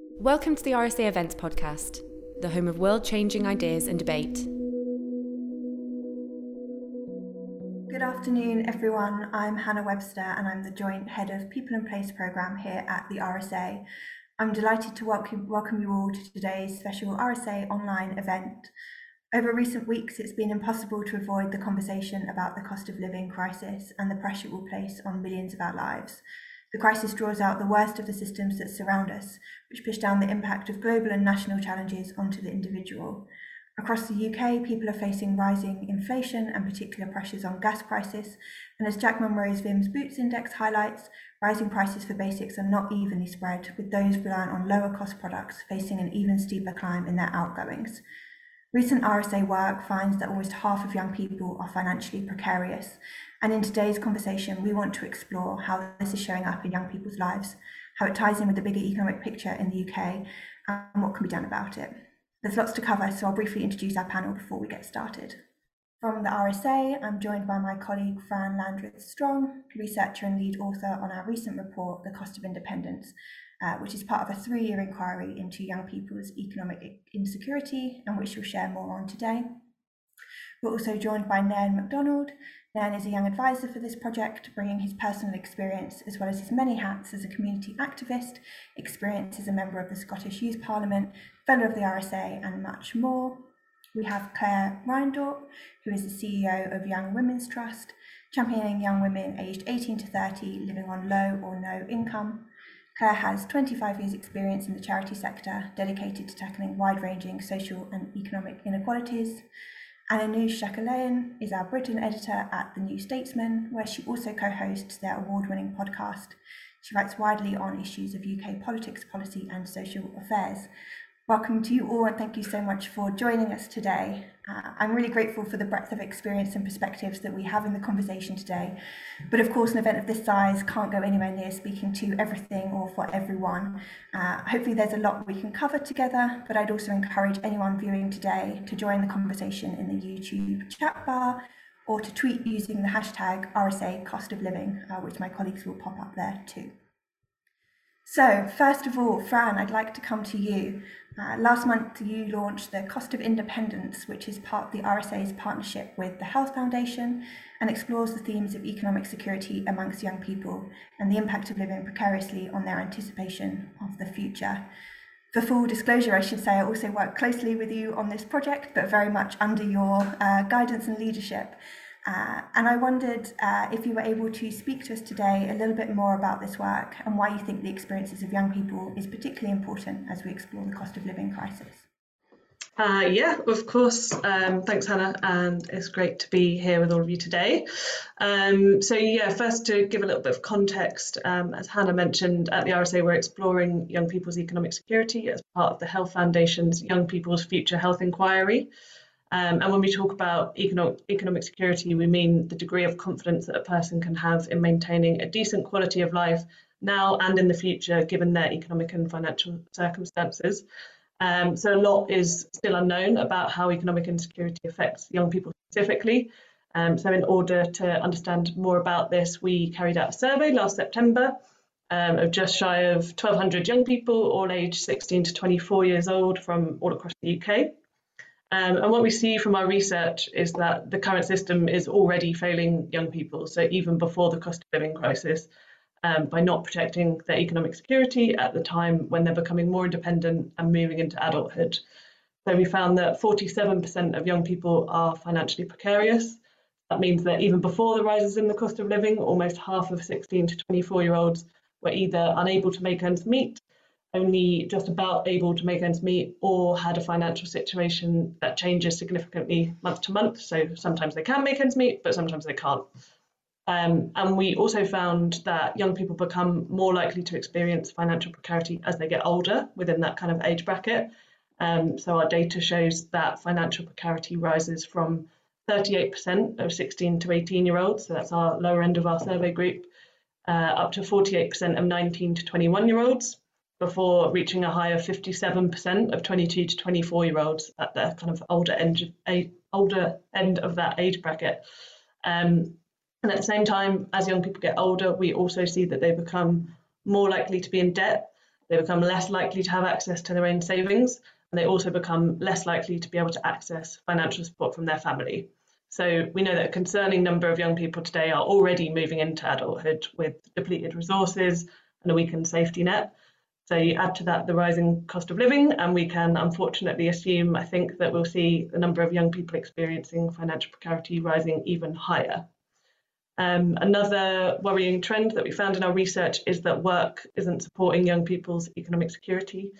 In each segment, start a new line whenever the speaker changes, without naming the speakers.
Welcome to the RSA Events Podcast, the home of world changing ideas and debate.
Good afternoon, everyone. I'm Hannah Webster and I'm the Joint Head of People and Place Programme here at the RSA. I'm delighted to welcome, welcome you all to today's special RSA online event. Over recent weeks, it's been impossible to avoid the conversation about the cost of living crisis and the pressure it will place on millions of our lives. The crisis draws out the worst of the systems that surround us, which push down the impact of global and national challenges onto the individual. Across the UK, people are facing rising inflation and particular pressures on gas prices. And as Jack Monroe's Vimes Boots Index highlights, rising prices for basics are not evenly spread, with those reliant on lower cost products facing an even steeper climb in their outgoings. Recent RSA work finds that almost half of young people are financially precarious, and in today's conversation, we want to explore how this is showing up in young people's lives, how it ties in with the bigger economic picture in the UK, and what can be done about it. There's lots to cover, so I'll briefly introduce our panel before we get started. From the RSA, I'm joined by my colleague Fran Landreth Strong, researcher and lead author on our recent report, The Cost of Independence, uh, which is part of a three year inquiry into young people's economic insecurity and which we'll share more on today. We're also joined by Nairn MacDonald. Nairn is a young advisor for this project, bringing his personal experience as well as his many hats as a community activist, experience as a member of the Scottish Youth Parliament, fellow of the RSA, and much more. We have Claire Reindorp, who is the CEO of Young Women's Trust, championing young women aged 18 to 30 living on low or no income. Claire has 25 years' experience in the charity sector, dedicated to tackling wide ranging social and economic inequalities. Ananoush Chakelian is our Britain editor at The New Statesman, where she also co hosts their award winning podcast. She writes widely on issues of UK politics, policy, and social affairs. Welcome to you all, and thank you so much for joining us today. Uh, I'm really grateful for the breadth of experience and perspectives that we have in the conversation today. But of course, an event of this size can't go anywhere near speaking to everything or for everyone. Uh, hopefully, there's a lot we can cover together, but I'd also encourage anyone viewing today to join the conversation in the YouTube chat bar or to tweet using the hashtag RSA cost of living, uh, which my colleagues will pop up there too. So, first of all, Fran, I'd like to come to you. Uh, last month, you launched the Cost of Independence, which is part of the RSA's partnership with the Health Foundation and explores the themes of economic security amongst young people and the impact of living precariously on their anticipation of the future. For full disclosure, I should say I also work closely with you on this project, but very much under your uh, guidance and leadership. Uh, and I wondered uh, if you were able to speak to us today a little bit more about this work and why you think the experiences of young people is particularly important as we explore the cost of living crisis.
Uh, yeah, of course. Um, thanks, Hannah, and it's great to be here with all of you today. Um, so, yeah, first to give a little bit of context, um, as Hannah mentioned, at the RSA, we're exploring young people's economic security as part of the Health Foundation's Young People's Future Health Inquiry. Um, and when we talk about economic, economic security, we mean the degree of confidence that a person can have in maintaining a decent quality of life now and in the future, given their economic and financial circumstances. Um, so a lot is still unknown about how economic insecurity affects young people specifically. Um, so in order to understand more about this, we carried out a survey last September um, of just shy of 1,200 young people, all aged 16 to 24 years old from all across the UK. Um, and what we see from our research is that the current system is already failing young people. So even before the cost of living crisis, um, by not protecting their economic security at the time when they're becoming more independent and moving into adulthood. So we found that 47% of young people are financially precarious. That means that even before the rises in the cost of living, almost half of 16 to 24 year olds were either unable to make ends meet only just about able to make ends meet or had a financial situation that changes significantly month to month. So sometimes they can make ends meet, but sometimes they can't. Um, and we also found that young people become more likely to experience financial precarity as they get older within that kind of age bracket. Um, so our data shows that financial precarity rises from 38% of 16 to 18 year olds, so that's our lower end of our survey group, uh, up to 48% of 19 to 21 year olds, before reaching a high of 57% of 22 to 24 year olds at the kind of older end, older end of that age bracket. Um, and at the same time, as young people get older, we also see that they become more likely to be in debt. they become less likely to have access to their own savings, and they also become less likely to be able to access financial support from their family. So we know that a concerning number of young people today are already moving into adulthood with depleted resources and a weakened safety net. So you add to that the rising cost of living, and we can unfortunately assume, I think, that we'll see the number of young people experiencing financial precarity rising even higher. Um, another worrying trend that we found in our research is that work isn't supporting young people's economic security.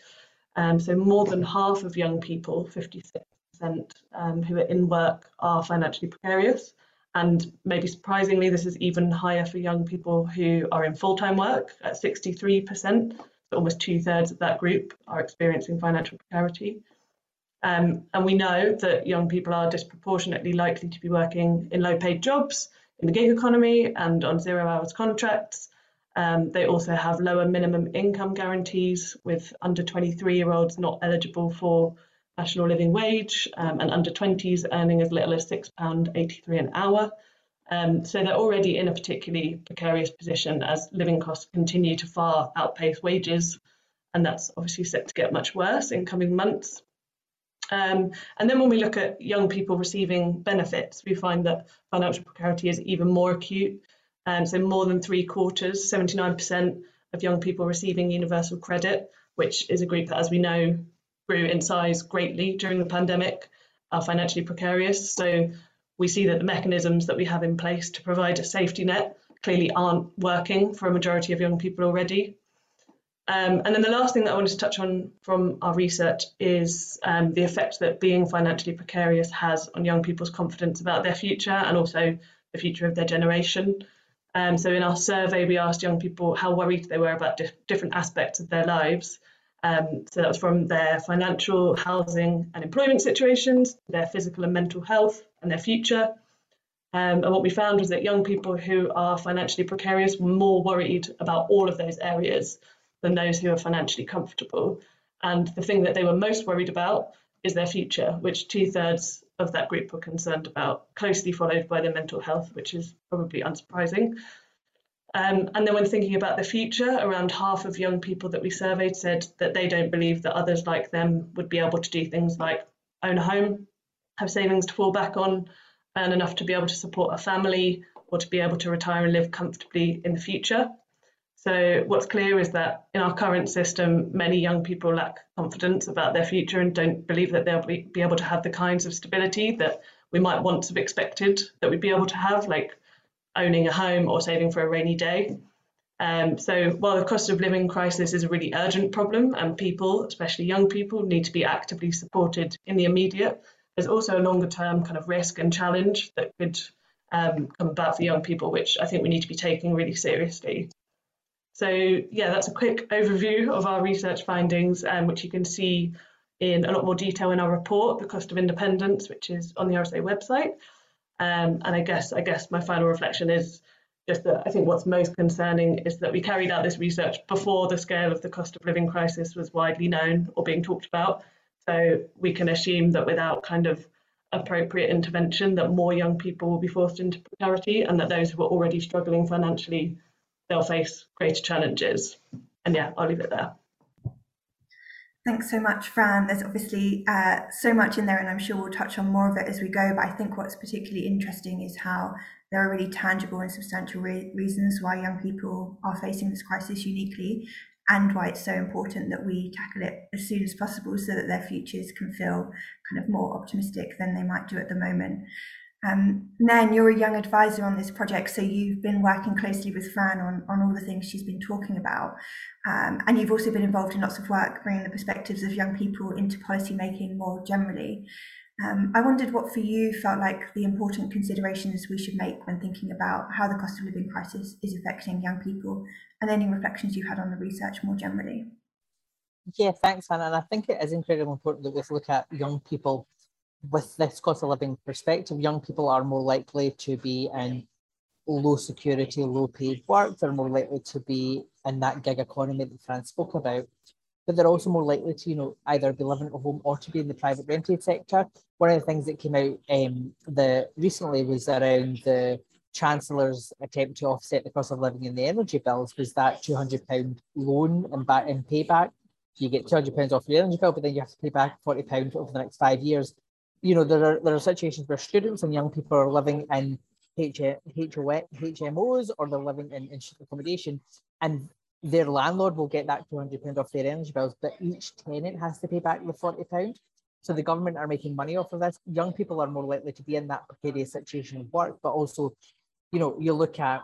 Um, so more than half of young people, 56%, um, who are in work are financially precarious. And maybe surprisingly, this is even higher for young people who are in full-time work at 63% almost two thirds of that group are experiencing financial precarity. Um, and we know that young people are disproportionately likely to be working in low paid jobs in the gig economy and on zero hours contracts. Um, they also have lower minimum income guarantees, with under 23 year olds not eligible for national living wage um, and under 20s earning as little as £6.83 an hour. Um, so they're already in a particularly precarious position as living costs continue to far outpace wages, and that's obviously set to get much worse in coming months. Um, and then when we look at young people receiving benefits, we find that financial precarity is even more acute. Um, so more than three quarters, 79% of young people receiving universal credit, which is a group that, as we know, grew in size greatly during the pandemic, are financially precarious. So we see that the mechanisms that we have in place to provide a safety net clearly aren't working for a majority of young people already. Um, and then the last thing that I wanted to touch on from our research is um, the effect that being financially precarious has on young people's confidence about their future and also the future of their generation. Um, so in our survey, we asked young people how worried they were about di different aspects of their lives. Um, so that was from their financial, housing, and employment situations, their physical and mental health, and their future. Um, and what we found was that young people who are financially precarious were more worried about all of those areas than those who are financially comfortable. And the thing that they were most worried about is their future, which two thirds of that group were concerned about, closely followed by their mental health, which is probably unsurprising. Um, and then when thinking about the future, around half of young people that we surveyed said that they don't believe that others like them would be able to do things like own a home, have savings to fall back on, earn enough to be able to support a family or to be able to retire and live comfortably in the future. So what's clear is that in our current system, many young people lack confidence about their future and don't believe that they'll be, able to have the kinds of stability that we might once have expected that we'd be able to have, like owning a home or saving for a rainy day. Um, so while the cost of living crisis is a really urgent problem and people, especially young people, need to be actively supported in the immediate, there's also a longer term kind of risk and challenge that could um, come about for young people, which I think we need to be taking really seriously. So yeah, that's a quick overview of our research findings, um, which you can see in a lot more detail in our report, The Cost of Independence, which is on the RSA website. Um, and I guess I guess my final reflection is just that I think what's most concerning is that we carried out this research before the scale of the cost of living crisis was widely known or being talked about. So we can assume that without kind of appropriate intervention, that more young people will be forced into precarity, and that those who are already struggling financially, they'll face greater challenges. And yeah, I'll leave it there.
Thanks so much, Fran. There's obviously uh, so much in there, and I'm sure we'll touch on more of it as we go. But I think what's particularly interesting is how there are really tangible and substantial re reasons why young people are facing this crisis uniquely, and why it's so important that we tackle it as soon as possible so that their futures can feel kind of more optimistic than they might do at the moment. Um, Nen, you're a young advisor on this project, so you've been working closely with Fran on, on all the things she's been talking about. Um, and you've also been involved in lots of work bringing the perspectives of young people into policy making more generally. Um, I wondered what for you felt like the important considerations we should make when thinking about how the cost of living crisis is affecting young people and any reflections you've had on the research more generally.
Yeah, thanks, Hannah. And I think it is incredibly important that we look at young people with this cost of living perspective, young people are more likely to be in low security, low paid work. They're more likely to be in that gig economy that Fran spoke about. But they're also more likely to, you know, either be living at home or to be in the private rented sector. One of the things that came out um, the recently was around the Chancellor's attempt to offset the cost of living in the energy bills was that £200 loan and back and payback. You get £200 off your energy bill, but then you have to pay back £40 over the next five years. You know, there are there are situations where students and young people are living in H- HMOs or they're living in, in accommodation and their landlord will get that £200 off their energy bills, but each tenant has to pay back the £40. So the government are making money off of this. Young people are more likely to be in that precarious situation of work, but also, you know, you look at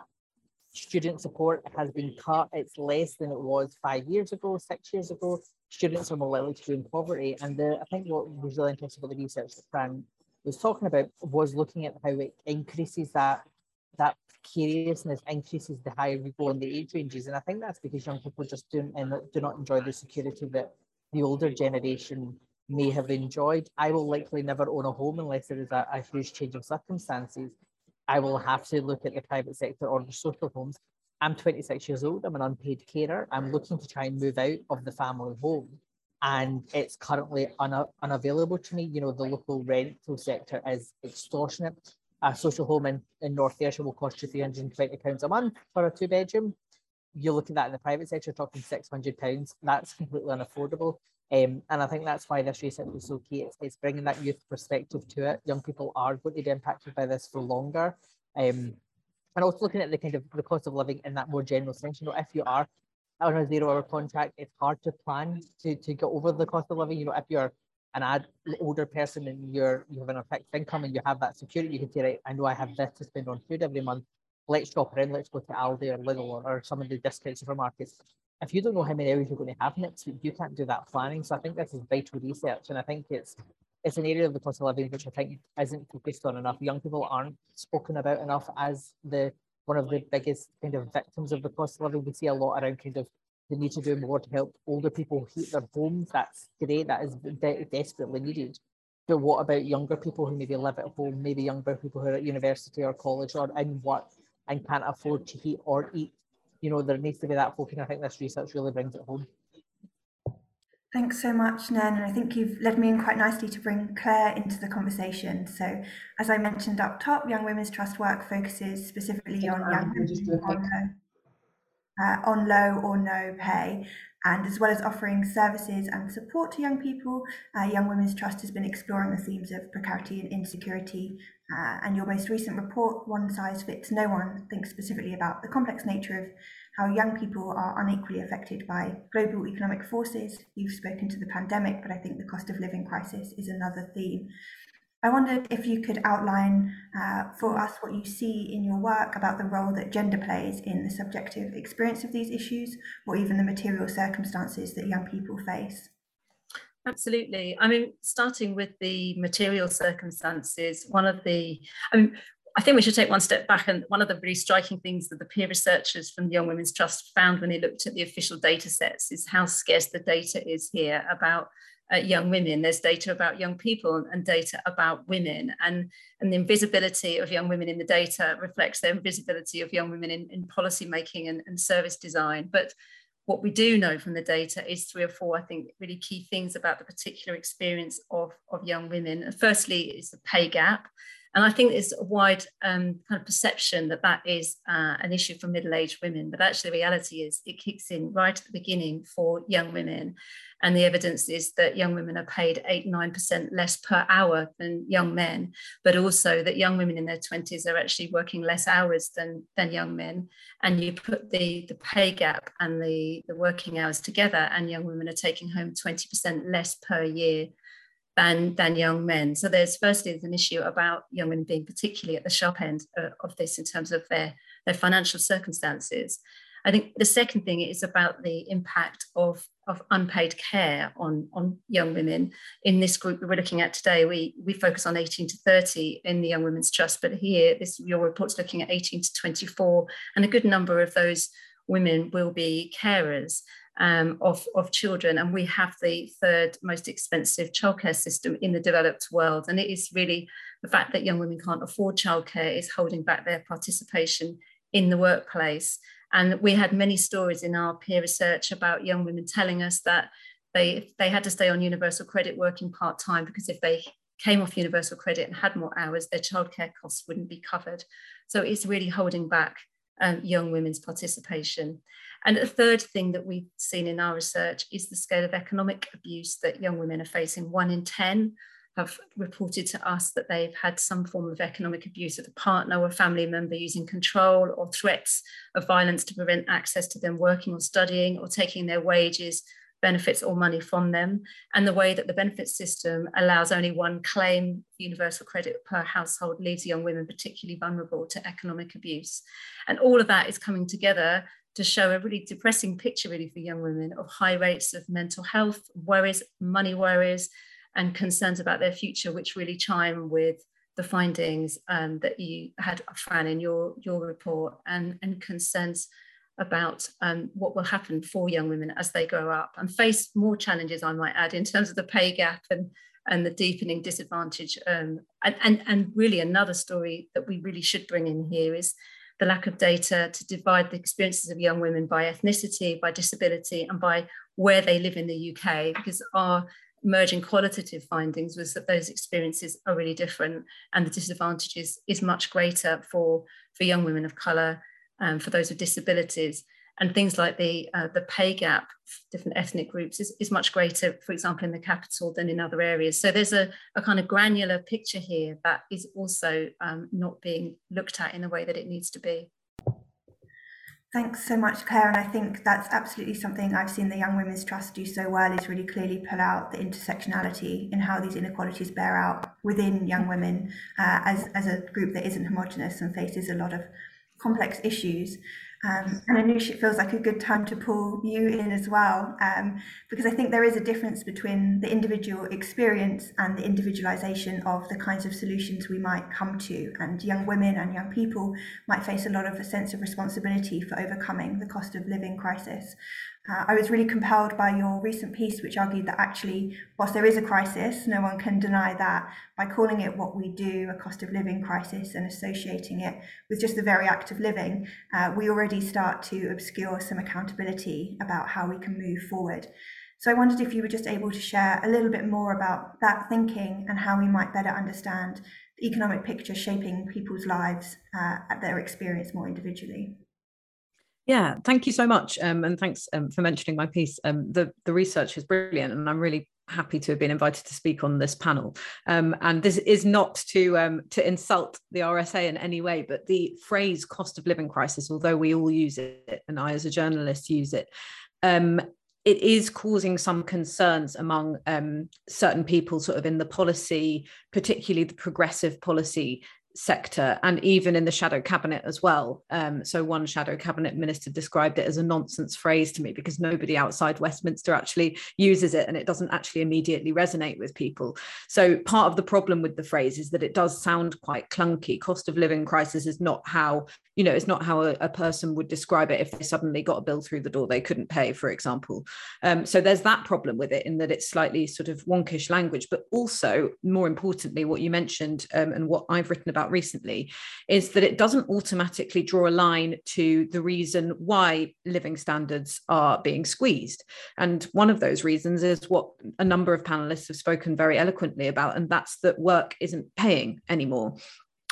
student support has been cut. It's less than it was five years ago, six years ago. Students are more likely to be in poverty. And the, I think what was really interesting about the research that Fran was talking about was looking at how it increases that that precariousness increases the higher we go in the age ranges. And I think that's because young people just don't and do not enjoy the security that the older generation may have enjoyed. I will likely never own a home unless there is a, a huge change of circumstances. I will have to look at the private sector or the social homes. I'm 26 years old. I'm an unpaid carer. I'm looking to try and move out of the family home. And it's currently una- unavailable to me. You know, the local rental sector is extortionate. A social home in, in North Ayrshire will cost you £320 a month for a two bedroom. You look at that in the private sector, talking £600. That's completely unaffordable. Um, and I think that's why this research is so key. It's, it's, bringing that youth perspective to it. Young people are going to be impacted by this for longer. Um, and also looking at the kind of the cost of living in that more general sense. You know, if you are on a zero hour contract, it's hard to plan to, to get over the cost of living. You know, if you're an ad, older person and you're you have an fixed income and you have that security, you can say, right, I know I have this to spend on food every month. Let's shop around, let's go to Aldi or Lidl or, or some of the discount supermarkets if you don't know how many hours you're going to have next week, you can't do that planning. So I think this is vital research, and I think it's it's an area of the cost of living which I think isn't focused on enough. Young people aren't spoken about enough as the one of the biggest kind of victims of the cost of living. We see a lot around kind of the need to do more to help older people heat their homes. That's great. That is de- desperately needed. But what about younger people who maybe live at home, maybe younger people who are at university or college or in work and can't afford to heat or eat you know, there needs to be that focus. I think this research really brings it home.
Thanks so much, Nen. And I think you've led me in quite nicely to bring Claire into the conversation. So, as I mentioned up top, Young Women's Trust work focuses specifically on young women on low, uh, on low or no pay. And as well as offering services and support to young people, uh, Young Women's Trust has been exploring the themes of precarity and insecurity. Uh, and your most recent report, One Size Fits No One, thinks specifically about the complex nature of how young people are unequally affected by global economic forces. You've spoken to the pandemic, but I think the cost of living crisis is another theme. I wondered if you could outline uh, for us what you see in your work about the role that gender plays in the subjective experience of these issues, or even the material circumstances that young people face.
Absolutely. I mean, starting with the material circumstances, one of the, I mean, I think we should take one step back. And one of the really striking things that the peer researchers from the Young Women's Trust found when they looked at the official data sets is how scarce the data is here about uh, young women. There's data about young people and data about women. And, and the invisibility of young women in the data reflects the invisibility of young women in, in policy making and, and service design. But what we do know from the data is three or four, I think, really key things about the particular experience of, of young women. Firstly, is the pay gap. And I think there's a wide um, kind of perception that that is uh, an issue for middle-aged women, but actually the reality is it kicks in right at the beginning for young women. And the evidence is that young women are paid 8 9% less per hour than young men, but also that young women in their 20s are actually working less hours than, than young men. And you put the, the pay gap and the, the working hours together, and young women are taking home 20% less per year than, than young men. So there's firstly there's an issue about young women being particularly at the sharp end uh, of this in terms of their, their financial circumstances. I think the second thing is about the impact of, of unpaid care on, on young women. In this group we're looking at today, we, we focus on 18 to 30 in the Young Women's Trust, but here this your report's looking at 18 to 24, and a good number of those women will be carers. Um, of, of children. And we have the third most expensive childcare system in the developed world. And it is really the fact that young women can't afford childcare is holding back their participation in the workplace. And we had many stories in our peer research about young women telling us that they they had to stay on universal credit working part time because if they came off universal credit and had more hours, their childcare costs wouldn't be covered. So it's really holding back um, young women's participation. And the third thing that we've seen in our research is the scale of economic abuse that young women are facing. One in 10 have reported to us that they've had some form of economic abuse of a partner or family member using control or threats of violence to prevent access to them working or studying or taking their wages, benefits, or money from them. And the way that the benefit system allows only one claim universal credit per household leaves young women particularly vulnerable to economic abuse. And all of that is coming together to show a really depressing picture really for young women of high rates of mental health worries, money worries, and concerns about their future, which really chime with the findings um, that you had, Fran, in your, your report and, and concerns about um, what will happen for young women as they grow up and face more challenges, I might add, in terms of the pay gap and, and the deepening disadvantage. Um, and, and, and really another story that we really should bring in here is the lack of data to divide the experiences of young women by ethnicity, by disability, and by where they live in the UK, because our emerging qualitative findings was that those experiences are really different and the disadvantages is much greater for, for young women of colour, um, for those with disabilities. And things like the, uh, the pay gap, different ethnic groups, is, is much greater, for example, in the capital than in other areas. So there's a, a kind of granular picture here that is also um, not being looked at in the way that it needs to be.
Thanks so much, Claire. And I think that's absolutely something I've seen the Young Women's Trust do so well is really clearly pull out the intersectionality in how these inequalities bear out within young women uh, as, as a group that isn't homogenous and faces a lot of complex issues. Um, and Anoosh, it feels like a good time to pull you in as well, um, because I think there is a difference between the individual experience and the individualization of the kinds of solutions we might come to. And young women and young people might face a lot of a sense of responsibility for overcoming the cost of living crisis. Uh, I was really compelled by your recent piece, which argued that actually, whilst there is a crisis, no one can deny that by calling it what we do, a cost of living crisis, and associating it with just the very act of living, uh, we already start to obscure some accountability about how we can move forward. So I wondered if you were just able to share a little bit more about that thinking and how we might better understand the economic picture shaping people's lives uh, at their experience more individually.
Yeah, thank you so much, um, and thanks um, for mentioning my piece. Um, the the research is brilliant, and I'm really happy to have been invited to speak on this panel. Um, and this is not to um, to insult the RSA in any way, but the phrase "cost of living crisis," although we all use it, and I as a journalist use it, um, it is causing some concerns among certain people, sort of in the policy, particularly the progressive policy sector and even in the shadow cabinet as well. Um, so, one shadow cabinet minister described it as a nonsense phrase to me because nobody outside Westminster actually uses it and it doesn't actually immediately resonate with people. So, part of the problem with the phrase is that it does sound quite clunky. Cost of living crisis is not how, you know, it's not how a, a person would describe it if they suddenly got a bill through the door they couldn't pay, for example. Um, so, there's that problem with it in that it's slightly sort of wonkish language, but also, more importantly, what you mentioned um, and what I've written about about recently is that it doesn't automatically draw a line to the reason why living standards are being squeezed. And one of those reasons is what a number of panelists have spoken very eloquently about, and that's that work isn't paying anymore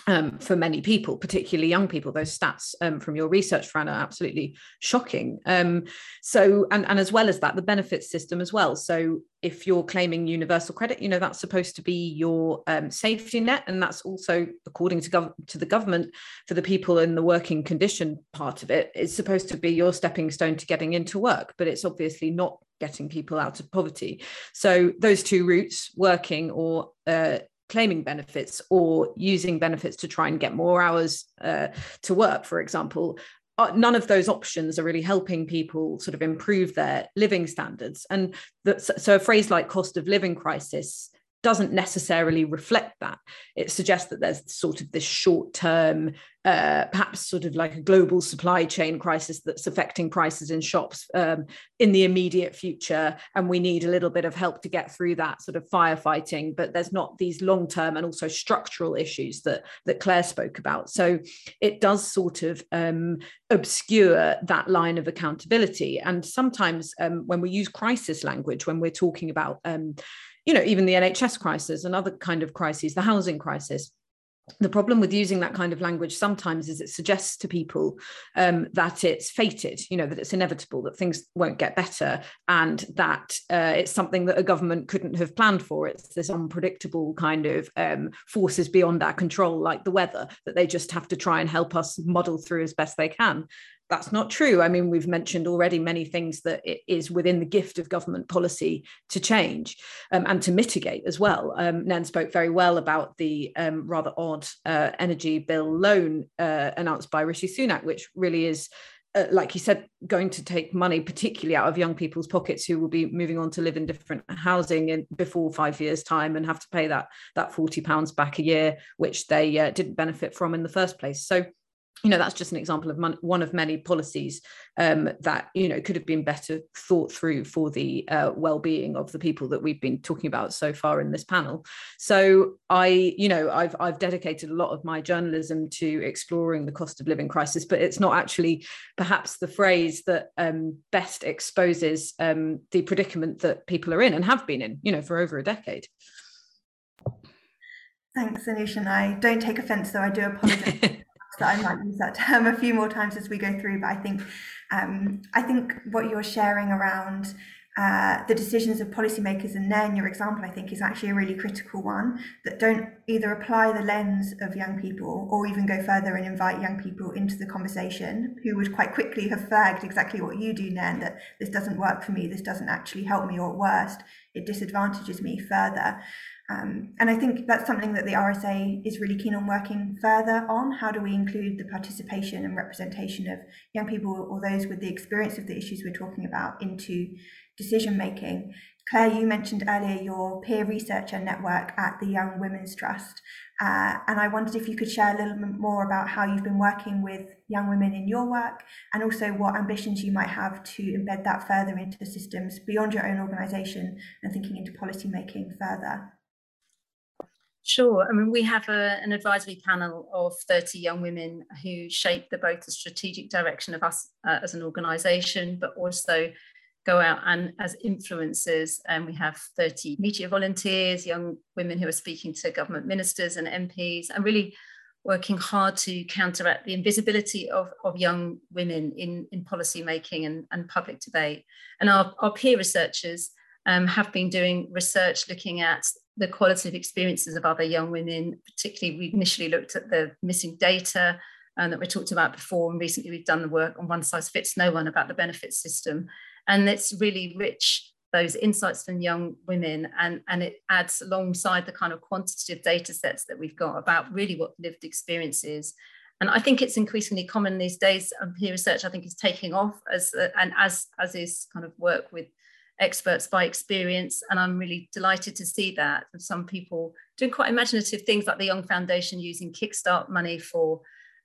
um, for many people, particularly young people. Those stats um, from your research, Fran, are absolutely shocking. Um, so, and, and as well as that, the benefits system as well. So, if you're claiming universal credit, you know that's supposed to be your um, safety net, and that's also, according to, gov- to the government, for the people in the working condition part of it, it's supposed to be your stepping stone to getting into work. But it's obviously not getting people out of poverty. So those two routes, working or uh, claiming benefits or using benefits to try and get more hours uh, to work, for example, uh, none of those options are really helping people sort of improve their living standards. And so a phrase like cost of living crisis doesn't necessarily reflect that. It suggests that there's sort of this short term uh, perhaps sort of like a global supply chain crisis that's affecting prices in shops um, in the immediate future. And we need a little bit of help to get through that sort of firefighting. But there's not these long term and also structural issues that, that Claire spoke about. So it does sort of um, obscure that line of accountability. And sometimes um, when we use crisis language, when we're talking about, um, you know, even the NHS crisis and other kind of crises, the housing crisis, the problem with using that kind of language sometimes is it suggests to people um, that it's fated, you know, that it's inevitable, that things won't get better, and that uh, it's something that a government couldn't have planned for. It's this unpredictable kind of um, forces beyond our control, like the weather, that they just have to try and help us model through as best they can that's not true. I mean, we've mentioned already many things that it is within the gift of government policy to change um, and to mitigate as well. Um, Nen spoke very well about the um, rather odd uh, energy bill loan uh, announced by Rishi Sunak, which really is. Uh, like you said, going to take money, particularly out of young people's pockets who will be moving on to live in different housing in before five years' time and have to pay that that forty pounds back a year, which they uh, didn't benefit from in the first place. So you know that's just an example of mon- one of many policies um, that you know could have been better thought through for the uh, well-being of the people that we've been talking about so far in this panel. So i you know i've i've dedicated a lot of my journalism to exploring the cost of living crisis but it's not actually perhaps the phrase that um, best exposes um, the predicament that people are in and have been in you know for over a decade.
Thanks, Anisha. And I don't take offence, though. I do apologise that I might use that term a few more times as we go through. But I think um, I think what you're sharing around uh, the decisions of policymakers and then your example, I think, is actually a really critical one that don't either apply the lens of young people or even go further and invite young people into the conversation who would quite quickly have flagged exactly what you do, Nen, that this doesn't work for me, this doesn't actually help me, or at worst, it disadvantages me further. Um, and I think that's something that the RSA is really keen on working further on. How do we include the participation and representation of young people or those with the experience of the issues we're talking about into decision making? Claire, you mentioned earlier your peer researcher network at the Young Women's Trust. Uh, and I wondered if you could share a little bit more about how you've been working with young women in your work and also what ambitions you might have to embed that further into systems beyond your own organisation and thinking into policy making further.
Sure. I mean, we have a, an advisory panel of 30 young women who shape the, both the strategic direction of us uh, as an organisation, but also go out and as influencers. And we have 30 media volunteers, young women who are speaking to government ministers and MPs, and really working hard to counteract the invisibility of, of young women in, in policy making and, and public debate. And our, our peer researchers um, have been doing research looking at the qualitative experiences of other young women. Particularly, we initially looked at the missing data um, that we talked about before, and recently we've done the work on One Size Fits No One about the benefit system. And it's really rich, those insights from young women, and, and it adds alongside the kind of quantitative data sets that we've got about really what lived experience is. And I think it's increasingly common these days. Um, peer research, I think, is taking off as uh, and as as is kind of work with experts by experience. And I'm really delighted to see that. And some people doing quite imaginative things like the Young Foundation using Kickstart money for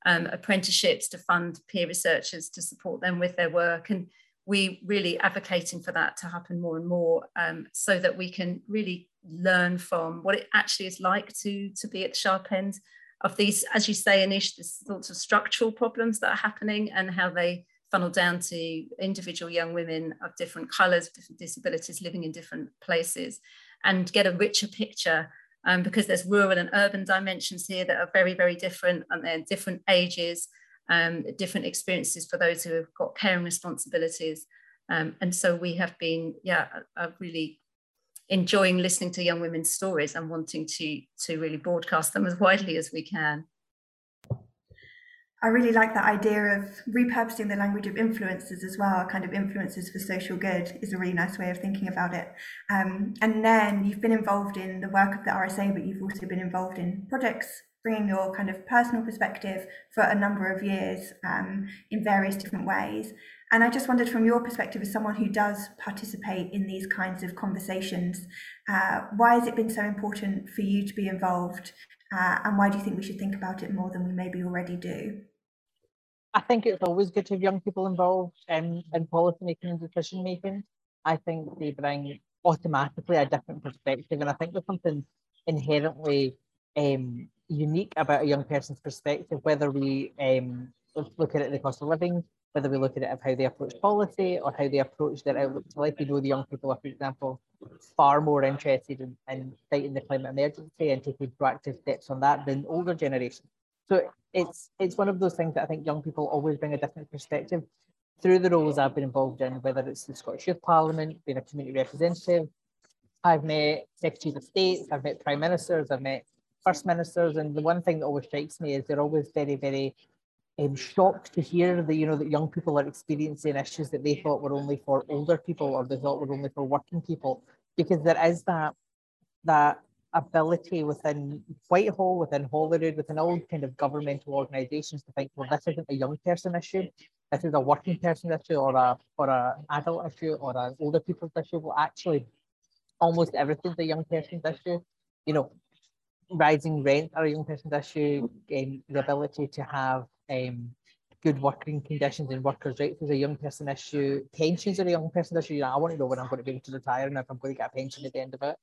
um, apprenticeships to fund peer researchers to support them with their work. And we really advocating for that to happen more and more um, so that we can really learn from what it actually is like to, to be at the sharp end of these, as you say, Anish, sorts of structural problems that are happening and how they funnel down to individual young women of different colours, different disabilities living in different places and get a richer picture um, because there's rural and urban dimensions here that are very, very different and they're different ages, um, different experiences for those who have got caring responsibilities. Um, and so we have been, yeah, really enjoying listening to young women's stories and wanting to, to really broadcast them as widely as we can.
I really like that idea of repurposing the language of influences as well, kind of influences for social good is a really nice way of thinking about it. Um, and then you've been involved in the work of the RSA, but you've also been involved in projects bringing your kind of personal perspective for a number of years um, in various different ways. And I just wondered, from your perspective, as someone who does participate in these kinds of conversations, uh, why has it been so important for you to be involved? Uh, and why do you think we should think about it more than we maybe already do?
I think it's always good to have young people involved in, in policy making and decision making. I think they bring automatically a different perspective. And I think there's something inherently um, unique about a young person's perspective, whether we um, look at it the cost of living, whether we look at it of how they approach policy or how they approach their outlook to life. We know the young people are, for example, far more interested in, in fighting the climate emergency and taking proactive steps on that than older generations. So it's it's one of those things that I think young people always bring a different perspective through the roles I've been involved in, whether it's the Scottish Youth Parliament, being a community representative. I've met secretaries of state, I've met prime ministers, I've met first ministers, and the one thing that always strikes me is they're always very, very um, shocked to hear that you know that young people are experiencing issues that they thought were only for older people or they thought were only for working people, because there is that that ability within Whitehall, within Holyrood, within all kind of governmental organisations to think, well, this isn't a young person issue, this is a working person issue or a or a adult issue or an older people's issue. Well, actually, almost everything's a young person's issue. You know, rising rent are a young person's issue, and the ability to have um, good working conditions and workers' rights is a young person issue. Pensions are a young person issue. You know, I want to know when I'm going to be able to retire and if I'm going to get a pension at the end of it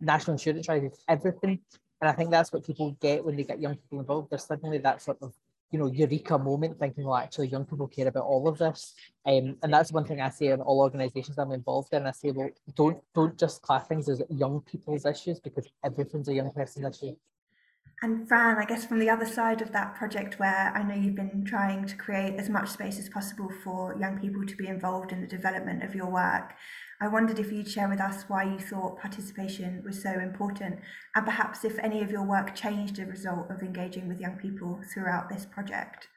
national insurance rises everything. And I think that's what people get when they get young people involved. There's suddenly that sort of, you know, eureka moment thinking, well, actually, young people care about all of this. Um, and that's one thing I say in all organisations I'm involved in. I say, well, don't don't just class things as young people's issues because everything's a young person's issue.
And Fran, I guess from the other side of that project, where I know you've been trying to create as much space as possible for young people to be involved in the development of your work, I wondered if you'd share with us why you thought participation was so important, and perhaps if any of your work changed as a result of engaging with young people throughout this project.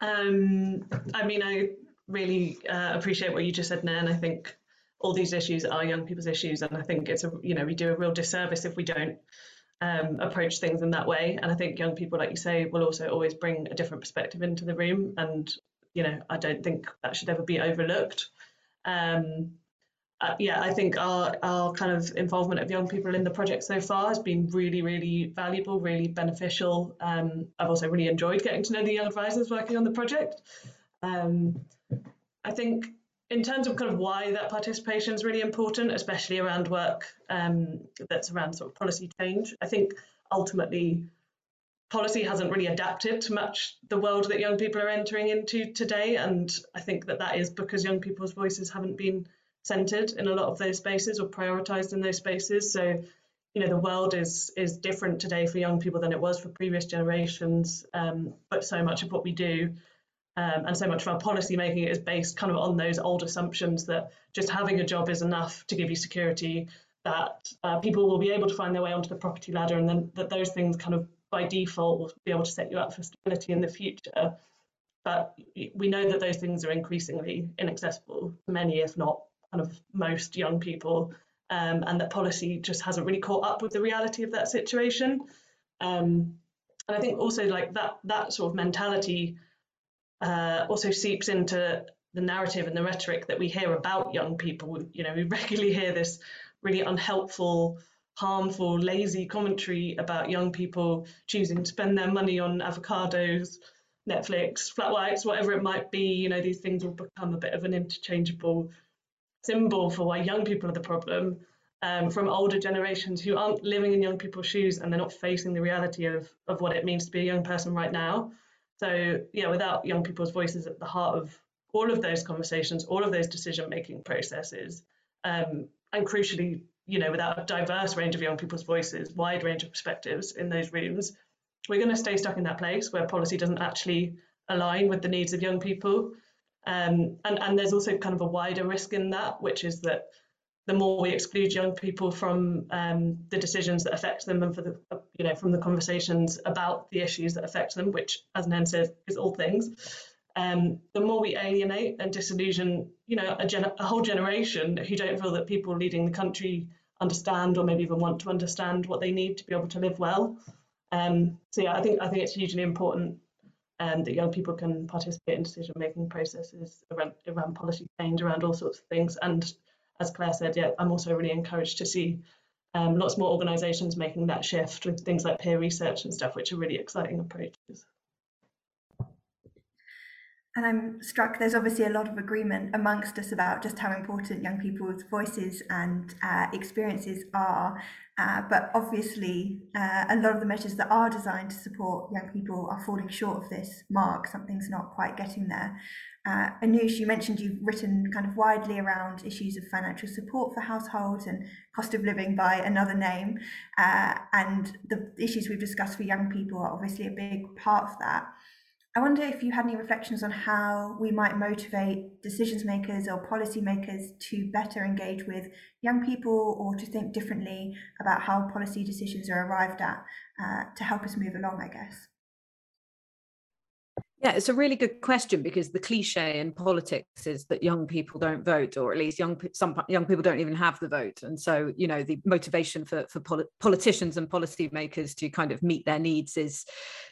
Um, I mean, I really uh, appreciate what you just said, Nan. I think all these issues are young people's issues, and I think it's a you know we do a real disservice if we don't um, approach things in that way. And I think young people, like you say, will also always bring a different perspective into the room, and you know I don't think that should ever be overlooked. Um, uh, yeah, I think our, our kind of involvement of young people in the project so far has been really, really valuable, really beneficial. Um, I've also really enjoyed getting to know the young advisors working on the project. Um, I think in terms of kind of why that participation is really important, especially around work um, that's around sort of policy change, I think ultimately policy hasn't really adapted to match the world that young people are entering into today. And I think that that is because young people's voices haven't been centered in a lot of those spaces or prioritized in those spaces. So, you know, the world is is different today for young people than it was for previous generations. Um, but so much of what we do um, and so much of our policy making is based kind of on those old assumptions that just having a job is enough to give you security, that uh, people will be able to find their way onto the property ladder, and then that those things kind of by default will be able to set you up for stability in the future. But we know that those things are increasingly inaccessible to many, if not kind of most young people, um, and that policy just hasn't really caught up with the reality of that situation. Um, and I think also like that that sort of mentality uh, also seeps into the narrative and the rhetoric that we hear about young people. You know, we regularly hear this really unhelpful harmful, lazy commentary about young people choosing to spend their money on avocados, Netflix, flat whites, whatever it might be. You know, these things will become a bit of an interchangeable symbol for why young people are the problem. Um, from older generations who aren't living in young people's shoes and they're not facing the reality of, of what it means to be a young person right now. So, yeah, without young people's voices at the heart of all of those conversations, all of those decision making processes, um, and crucially, you know, without a diverse range of young people's voices, wide range of perspectives in those rooms, we're going to stay stuck in that place where policy doesn't actually align with the needs of young people. Um, and, and there's also kind of a wider risk in that, which is that the more we exclude young people from um, the decisions that affect them and for the you know from the conversations about the issues that affect them, which as Nan said is all things, um, the more we alienate and disillusion, you know, a, gen- a whole generation who don't feel that people leading the country understand or maybe even want to understand what they need to be able to live well. Um, so yeah, I think I think it's hugely important um, that young people can participate in decision making processes around, around policy change, around all sorts of things. And as Claire said, yeah, I'm also really encouraged to see um, lots more organisations making that shift with things like peer research and stuff, which are really exciting approaches.
And I'm struck there's obviously a lot of agreement amongst us about just how important young people's voices and uh, experiences are. Uh, but obviously, uh, a lot of the measures that are designed to support young people are falling short of this mark. Something's not quite getting there. Uh, Anoosh, you mentioned you've written kind of widely around issues of financial support for households and cost of living by another name. Uh, and the issues we've discussed for young people are obviously a big part of that. I wonder if you had any reflections on how we might motivate decision makers or policymakers to better engage with young people or to think differently about how policy decisions are arrived at uh, to help us move along, I guess.
Yeah, it's a really good question because the cliche in politics is that young people don't vote, or at least young some young people don't even have the vote. And so, you know, the motivation for for politicians and policymakers to kind of meet their needs is,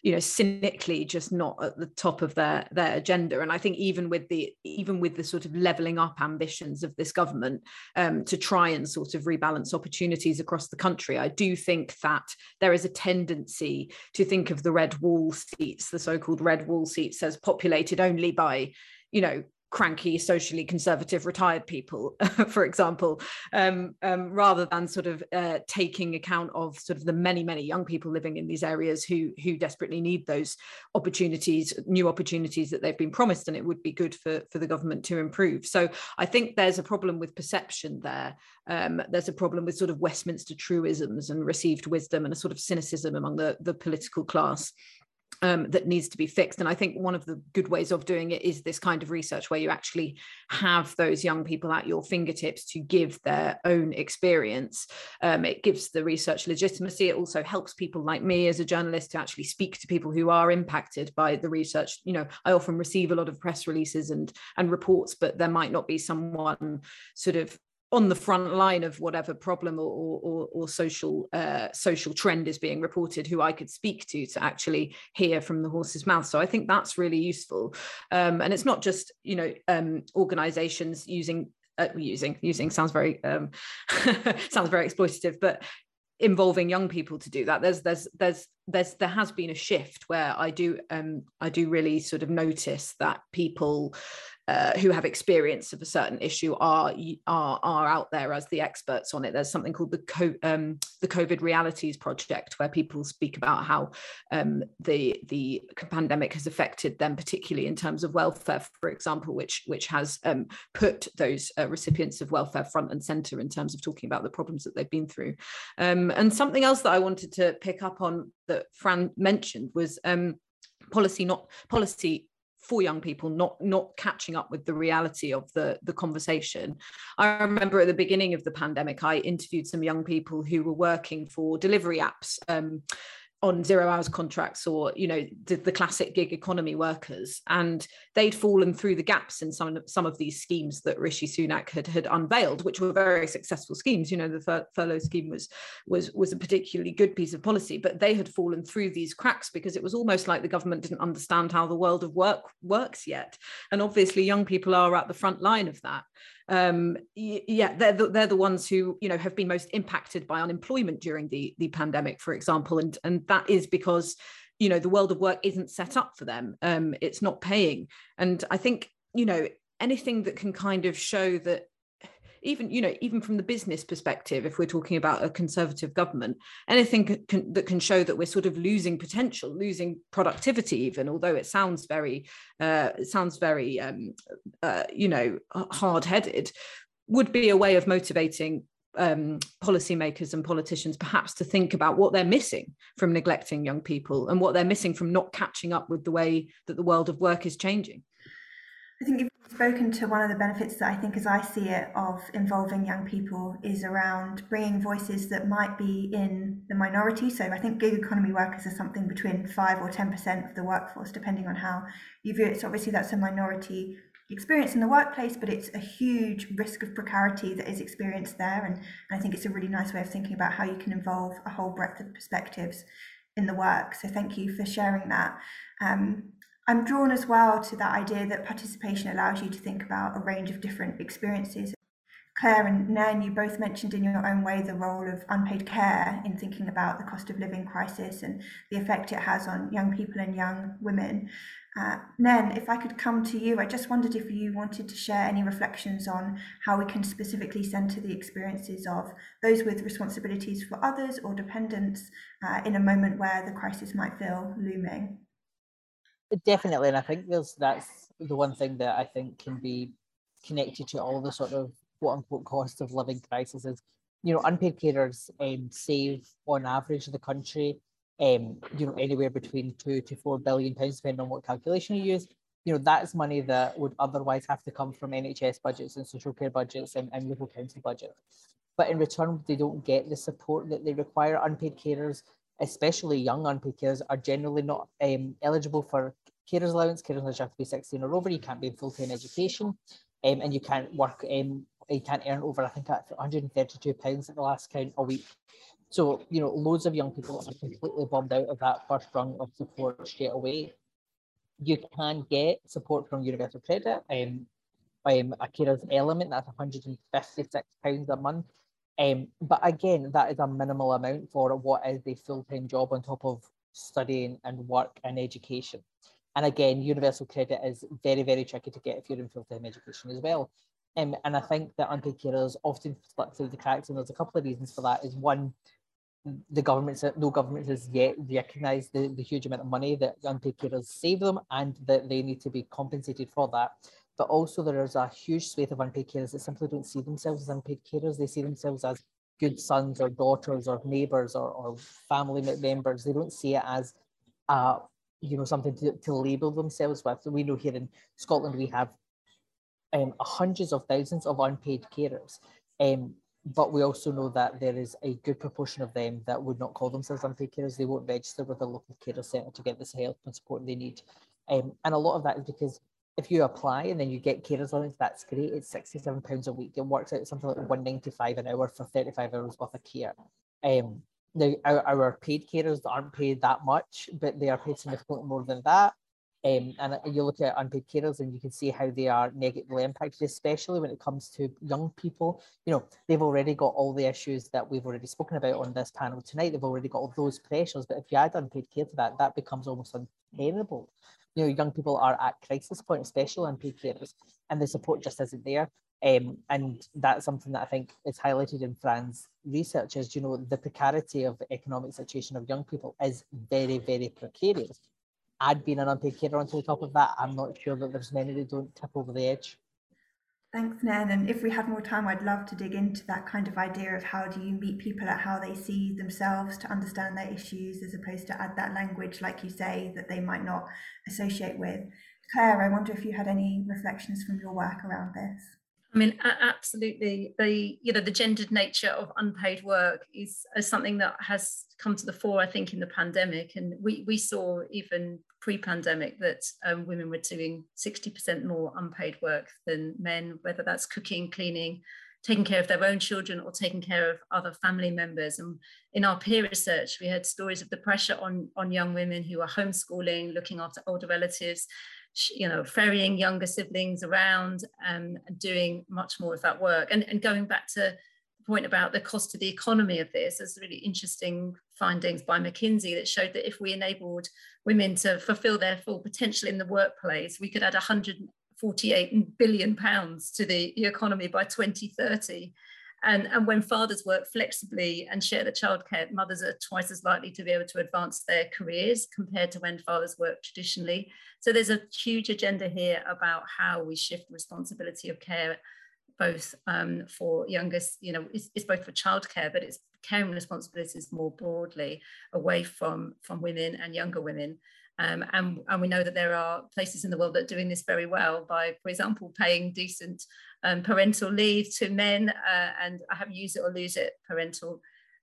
you know, cynically just not at the top of their their agenda. And I think even with the even with the sort of leveling up ambitions of this government um, to try and sort of rebalance opportunities across the country, I do think that there is a tendency to think of the red wall seats, the so-called red wall seats as populated only by you know cranky socially conservative retired people for example um, um, rather than sort of uh, taking account of sort of the many many young people living in these areas who who desperately need those opportunities new opportunities that they've been promised and it would be good for for the government to improve. So i think there's a problem with perception there. Um, there's a problem with sort of westminster truisms and received wisdom and a sort of cynicism among the the political class um, that needs to be fixed. And I think one of the good ways of doing it is this kind of research where you actually have those young people at your fingertips to give their own experience. Um, it gives the research legitimacy. It also helps people like me as a journalist to actually speak to people who are impacted by the research. You know, I often receive a lot of press releases and and reports, but there might not be someone sort of on the front line of whatever problem or, or, or social uh, social trend is being reported, who I could speak to to actually hear from the horse's mouth. So I think that's really useful, um, and it's not just you know um, organisations using uh, using using sounds very um, sounds very exploitative, but involving young people to do that there's there's there's there's there has been a shift where i do um i do really sort of notice that people uh, who have experience of a certain issue are are are out there as the experts on it. There's something called the Co- um, the COVID Realities Project, where people speak about how um, the the pandemic has affected them, particularly in terms of welfare, for example, which which has um, put those uh, recipients of welfare front and center in terms of talking about the problems that they've been through. Um, and something else that I wanted to pick up on that Fran mentioned was um, policy not policy for young people not not catching up with the reality of the the conversation. I remember at the beginning of the pandemic i interviewed some young people who were working for delivery apps um, on zero hours contracts or you know the, the, classic gig economy workers. And they'd fallen through the gaps in some of some of these schemes that Rishi Sunak had had unveiled which were very successful schemes. You know the fur- furlough scheme was was was a particularly good piece of policy but they had fallen through these cracks because it was almost like the government didn't understand how the world of work works yet. And obviously young people are at the front line of that um, yeah, they're the, they're the ones who you know have been most impacted by unemployment during the the pandemic, for example, and and that is because you know the world of work isn't set up for them. Um, it's not paying, and I think you know anything that can kind of show that even you know even from the business perspective if we're talking about a conservative government anything can, that can show that we're sort of losing potential losing productivity even although it sounds very uh, it sounds very um, uh, you know hard-headed would be a way of motivating um, policymakers and politicians perhaps to think about what they're missing from neglecting young people and what they're missing from not catching up with the way that the world of work is changing
I think you've spoken to one of the benefits that I think, as I see it, of involving young people is around bringing voices that might be in the minority. So I think gig economy workers are something between 5 or 10% of the workforce, depending on how you view it. So obviously, that's a minority experience in the workplace, but it's a huge risk of precarity that is experienced there. And, and I think it's a really nice way of thinking about how you can involve a whole breadth of perspectives in the work. So thank you for sharing that. Um, I'm drawn as well to that idea that participation allows you to think about a range of different experiences. Claire and Nan, you both mentioned in your own way the role of unpaid care in thinking about the cost of living crisis and the effect it has on young people and young women. Uh, Nen, if I could come to you, I just wondered if you wanted to share any reflections on how we can specifically centre the experiences of those with responsibilities for others or dependents uh, in a moment where the crisis might feel looming.
Definitely, and I think there's that's the one thing that I think can be connected to all the sort of quote unquote cost of living crisis is, you know, unpaid carers um, save on average the country um, you know, anywhere between two to four billion pounds, depending on what calculation you use. You know, that's money that would otherwise have to come from NHS budgets and social care budgets and, and local council budgets. But in return, they don't get the support that they require. Unpaid carers, especially young unpaid are generally not um, eligible for carers allowance. Carers allowance have to be 16 or over. You can't be in full-time education um, and you can't work, um, you can't earn over, I think, 132 pounds at the last count a week. So, you know, loads of young people are completely bombed out of that first rung of support straight away. You can get support from Universal Credit. Um, um, a carer's element, that's £156 a month. Um, but again, that is a minimal amount for what is a full-time job on top of studying and work and education. And again, universal credit is very, very tricky to get if you're in full-time education as well. Um, and I think that unpaid carers often slip through the cracks, and there's a couple of reasons for that. Is one, the government, no government has yet recognised the, the huge amount of money that unpaid carers save them and that they need to be compensated for that. But also there is a huge swathe of unpaid carers that simply don't see themselves as unpaid carers. They see themselves as good sons or daughters or neighbours or, or family members. They don't see it as uh, you know, something to, to label themselves with. We know here in Scotland we have um, hundreds of thousands of unpaid carers. Um, but we also know that there is a good proportion of them that would not call themselves unpaid carers. They won't register with a local carer centre to get this help and support they need. Um, and a lot of that is because if you apply and then you get carers allowance, that's great. It's £67 a week. It works out something like 195 an hour for 35 hours worth of care. Um, now, our, our paid carers aren't paid that much, but they are paid significantly more than that. Um, and you look at unpaid carers and you can see how they are negatively impacted, especially when it comes to young people. You know, they've already got all the issues that we've already spoken about on this panel tonight. They've already got all those pressures. But if you add unpaid care to that, that becomes almost untenable. You know, young people are at crisis point, especially in unpaid carers, and the support just isn't there. Um, and that's something that I think is highlighted in Fran's research is, you know, the precarity of the economic situation of young people is very, very precarious add being an unpaid carer the top of that, I'm not sure that there's many that don't tip over the edge.
Thanks, Nan. And if we had more time, I'd love to dig into that kind of idea of how do you meet people at how they see themselves to understand their issues, as opposed to add that language, like you say, that they might not associate with. Claire, I wonder if you had any reflections from your work around this.
I mean, absolutely. The you know the gendered nature of unpaid work is, is something that has come to the fore, I think, in the pandemic, and we we saw even pre-pandemic that um, women were doing sixty percent more unpaid work than men, whether that's cooking, cleaning, taking care of their own children, or taking care of other family members. And in our peer research, we heard stories of the pressure on on young women who are homeschooling, looking after older relatives you know, ferrying younger siblings around um, and doing much more of that work. And, and going back to the point about the cost to the economy of this, there's really interesting findings by McKinsey that showed that if we enabled women to fulfill their full potential in the workplace, we could add 148 billion pounds to the economy by 2030. And, and when fathers work flexibly and share the childcare, mothers are twice as likely to be able to advance their careers compared to when fathers work traditionally. So there's a huge agenda here about how we shift responsibility of care, both um, for youngest, you know, it's, it's both for childcare, but it's caring responsibilities more broadly away from, from women and younger women. Um, and, and, we know that there are places in the world that are doing this very well by, for example, paying decent um, parental leave to men uh, and I have use it or lose it parental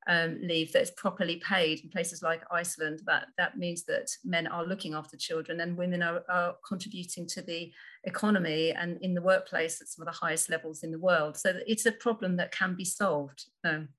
um, leave that is properly paid in places like Iceland, that, that means that men are looking after children and women are, are contributing to the economy and in the workplace at some of the highest levels in the world. So it's a problem that can be solved. Um,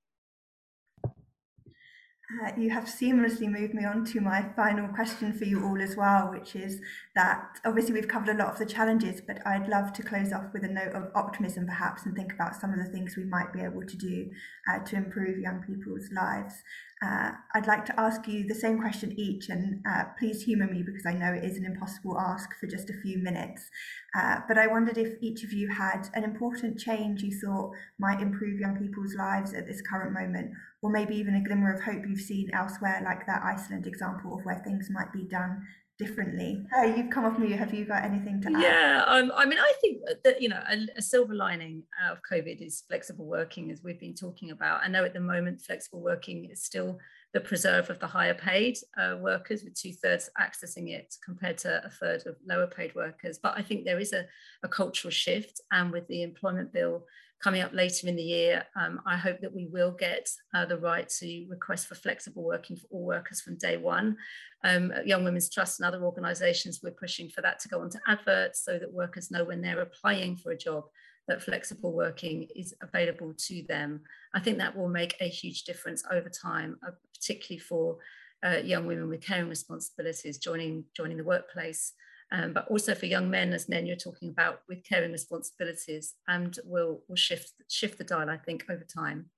uh, you have seamlessly moved me on to my final question for you all as well, which is that obviously we've covered a lot of the challenges, but I'd love to close off with a note of optimism perhaps and think about some of the things we might be able to do uh, to improve young people's lives. Uh, I'd like to ask you the same question each, and uh, please humour me because I know it is an impossible ask for just a few minutes. Uh, but I wondered if each of you had an important change you thought might improve young people's lives at this current moment, or maybe even a glimmer of hope you've seen elsewhere, like that Iceland example of where things might be done differently. Uh, you've come off mute. Have you got anything to add?
Yeah, um, I mean, I think that you know a, a, silver lining out of COVID is flexible working, as we've been talking about. I know at the moment flexible working is still the preserve of the higher paid uh, workers, with two thirds accessing it compared to a third of lower paid workers. But I think there is a, a cultural shift, and with the employment bill coming up later in the year, um, I hope that we will get uh, the right to request for flexible working for all workers from day one. Um, Young Women's Trust and other organisations, we're pushing for that to go onto adverts so that workers know when they're applying for a job that flexible working is available to them. I think that will make a huge difference over time, uh, particularly for uh, young women with caring responsibilities joining, joining the workplace um, but also for young men, as men you're talking about, with caring responsibilities, and will will shift shift the dial, I think, over time.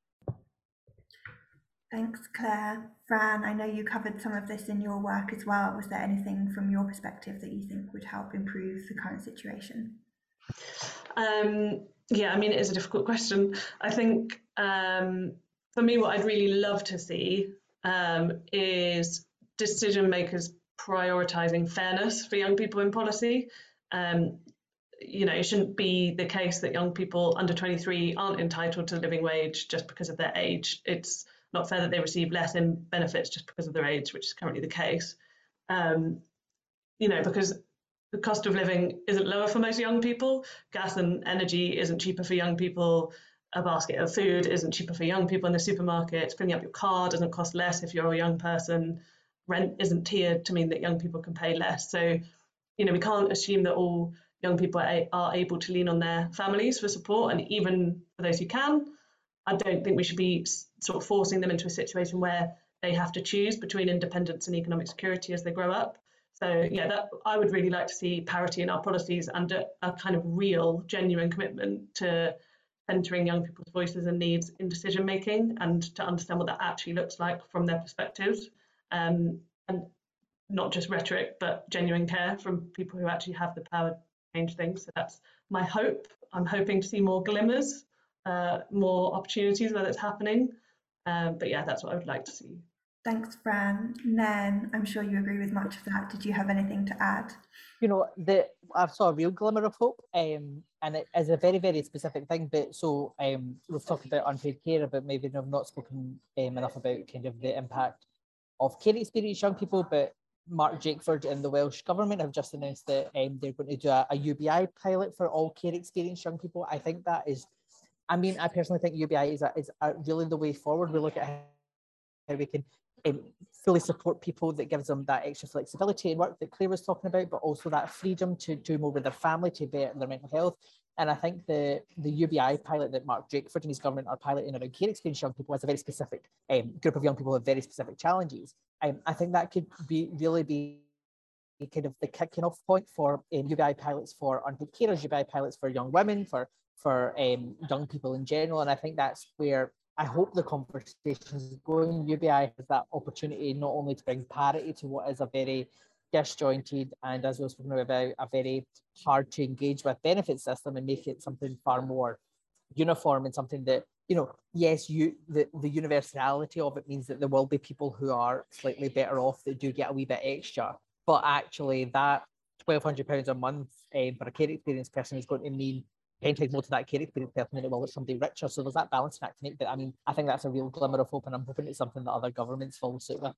Thanks, Claire. Fran, I know you covered some of this in your work as well. Was there anything from your perspective that you think would help improve the current situation?
Um, yeah, I mean, it is a difficult question. I think um, for me, what I'd really love to see um, is decision makers prioritizing fairness for young people in policy. Um, you know, it shouldn't be the case that young people under 23 aren't entitled to living wage just because of their age. It's not fair that they receive less in benefits just because of their age, which is currently the case. Um, you know, because the cost of living isn't lower for most young people. Gas and energy isn't cheaper for young people. A basket of food isn't cheaper for young people in the supermarket. Filling up your car doesn't cost less if you're a young person rent isn't tiered to mean that young people can pay less. So, you know, we can't assume that all young people are, able to lean on their families for support. And even for those who can, I don't think we should be sort of forcing them into a situation where they have to choose between independence and economic security as they grow up. So yeah, that I would really like to see parity in our policies and a, a kind of real, genuine commitment to centering young people's voices and needs in decision making and to understand what that actually looks like from their perspectives um, and not just rhetoric, but genuine care from people who actually have the power to change things. So that's my hope. I'm hoping to see more glimmers, uh, more opportunities where that's happening. Um, but yeah, that's what I would like to see.
Thanks, Fran. Nan, I'm sure you agree with much of that. Did you have anything to add?
You know, the I saw a real glimmer of hope, um, and it is a very, very specific thing. But so um, we've talked about unpaid care, but maybe I've not spoken um, enough about kind of the impact of care experience young people, but Mark Drakeford and the Welsh Government have just announced that um, they're going to do a, a, UBI pilot for all care experience young people. I think that is, I mean, I personally think UBI is, a, is a really the way forward. We look at how we can um, fully support people that gives them that extra flexibility and work that Claire was talking about, but also that freedom to do more with their family, to better their mental health. And I think the, the UBI pilot that Mark Drakeford and his government are piloting around care experience young people has a very specific um, group of young people with very specific challenges. Um, I think that could be really be kind of the kicking off point for um, UBI pilots for unpaid carers, UBI pilots for young women, for for um, young people in general. And I think that's where I hope the conversation is going. UBI has that opportunity not only to bring parity to what is a very disjointed and as we were speaking about a very hard to engage with benefit system and make it something far more uniform and something that you know yes you the, the universality of it means that there will be people who are slightly better off that do get a wee bit extra. But actually that 1200 pounds a month um, for a care experience person is going to mean 10 times more to that care experience person than it will somebody richer. So there's that balancing act to make but i mean i think that's a real glimmer of hope and i'm hoping it's something that other governments follow suit with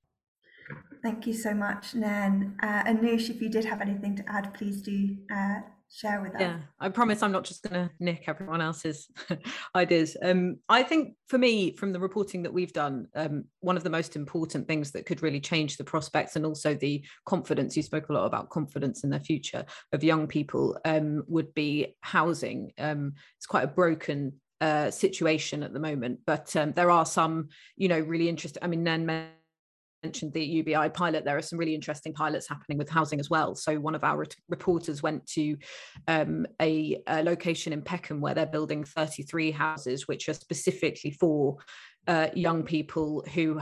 Thank you so much, Nan. Uh, Anoosh, if you did have anything to add, please do uh, share with us?
Yeah, I promise I'm not just going to nick everyone else's ideas. Um, I think for me, from the reporting that we've done, um, one of the most important things that could really change the prospects and also the confidence, you spoke a lot about confidence in the future of young people, um, would be housing. Um, it's quite a broken uh, situation at the moment, but um, there are some, you know, really interesting. I mean, Nen mentioned the UBI pilot, there are some really interesting pilots happening with housing as well. So one of our reporters went to um, a, a, location in Peckham where they're building 33 houses, which are specifically for uh, young people who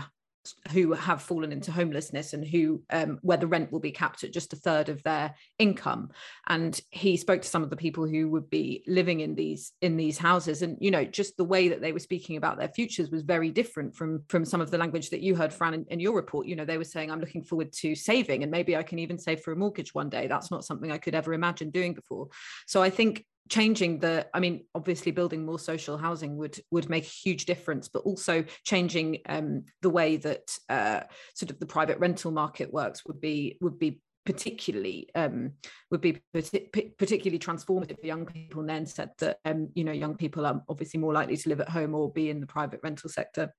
who have fallen into homelessness and who um, where the rent will be capped at just a third of their income. And he spoke to some of the people who would be living in these in these houses. And you know just the way that they were speaking about their futures was very different from from some of the language that you heard fran in, in your report. You know they were saying i'm looking forward to saving and maybe i can even save for a mortgage one day. That's not something i could ever imagine doing before. So i think changing the i mean obviously building more social housing would would make a huge difference but also changing um, the way that uh, sort of the private rental market works would be would be particularly um, would be particularly transformative. For young people and then said that um, you know young people are obviously more likely to live at home or be in the private rental sector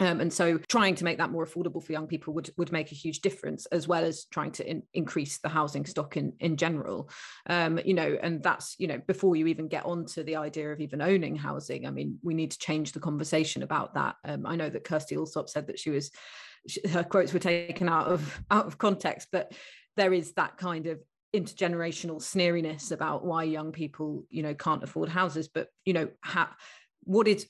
um, and so trying to make that more affordable for young people would, would make a huge difference as well as trying to in, increase the housing stock in, in general. Um, you know and that's you know before you even get onto the idea of even owning housing i mean we need to change the conversation about that. Um, i know that kirsty allsopp said that she was she, her quotes were taken out of out of context but there is that kind of intergenerational sneeriness about why young people you know can't afford houses. But you know ha- what is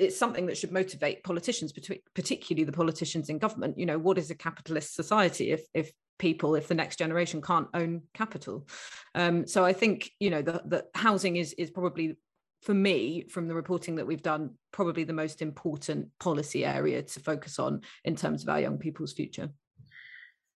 it's something that should motivate politicians, particularly the politicians in government. You know, what is a capitalist society if if people, if the next generation can't own capital? Um, so I think you know the the housing is is probably for me, from the reporting that we've done, probably the most important policy area to focus on in terms of our young people's future.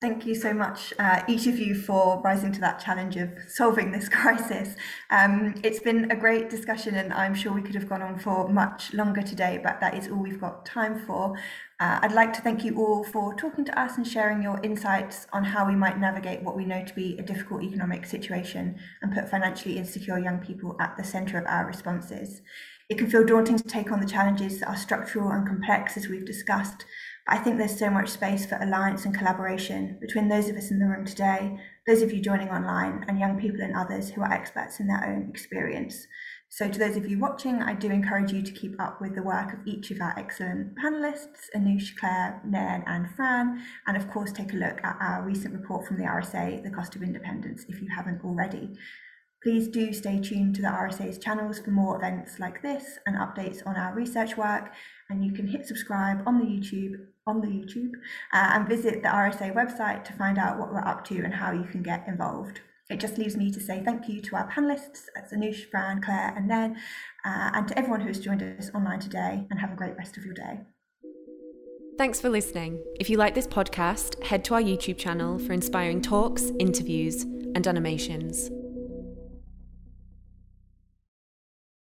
Thank you so much, uh, each of you, for rising to that challenge of solving this crisis. Um, it's been a great discussion, and I'm sure we could have gone on for much longer today, but that is all we've got time for. Uh, I'd like to thank you all for talking to us and sharing your insights on how we might navigate what we know to be a difficult economic situation and put financially insecure young people at the centre of our responses. It can feel daunting to take on the challenges that are structural and complex, as we've discussed, I think there's so much space for alliance and collaboration between those of us in the room today, those of you joining online, and young people and others who are experts in their own experience. So, to those of you watching, I do encourage you to keep up with the work of each of our excellent panelists, Anoosh, Claire, Nairn, and Fran, and of course, take a look at our recent report from the RSA, The Cost of Independence, if you haven't already. Please do stay tuned to the RSA's channels for more events like this and updates on our research work. And you can hit subscribe on the YouTube on the YouTube uh, and visit the RSA website to find out what we're up to and how you can get involved. It just leaves me to say thank you to our panelists, Anoosh, Fran, Claire, and Nen, uh, and to everyone who has joined us online today, and have a great rest of your day.
Thanks for listening. If you like this podcast, head to our YouTube channel for inspiring talks, interviews, and animations.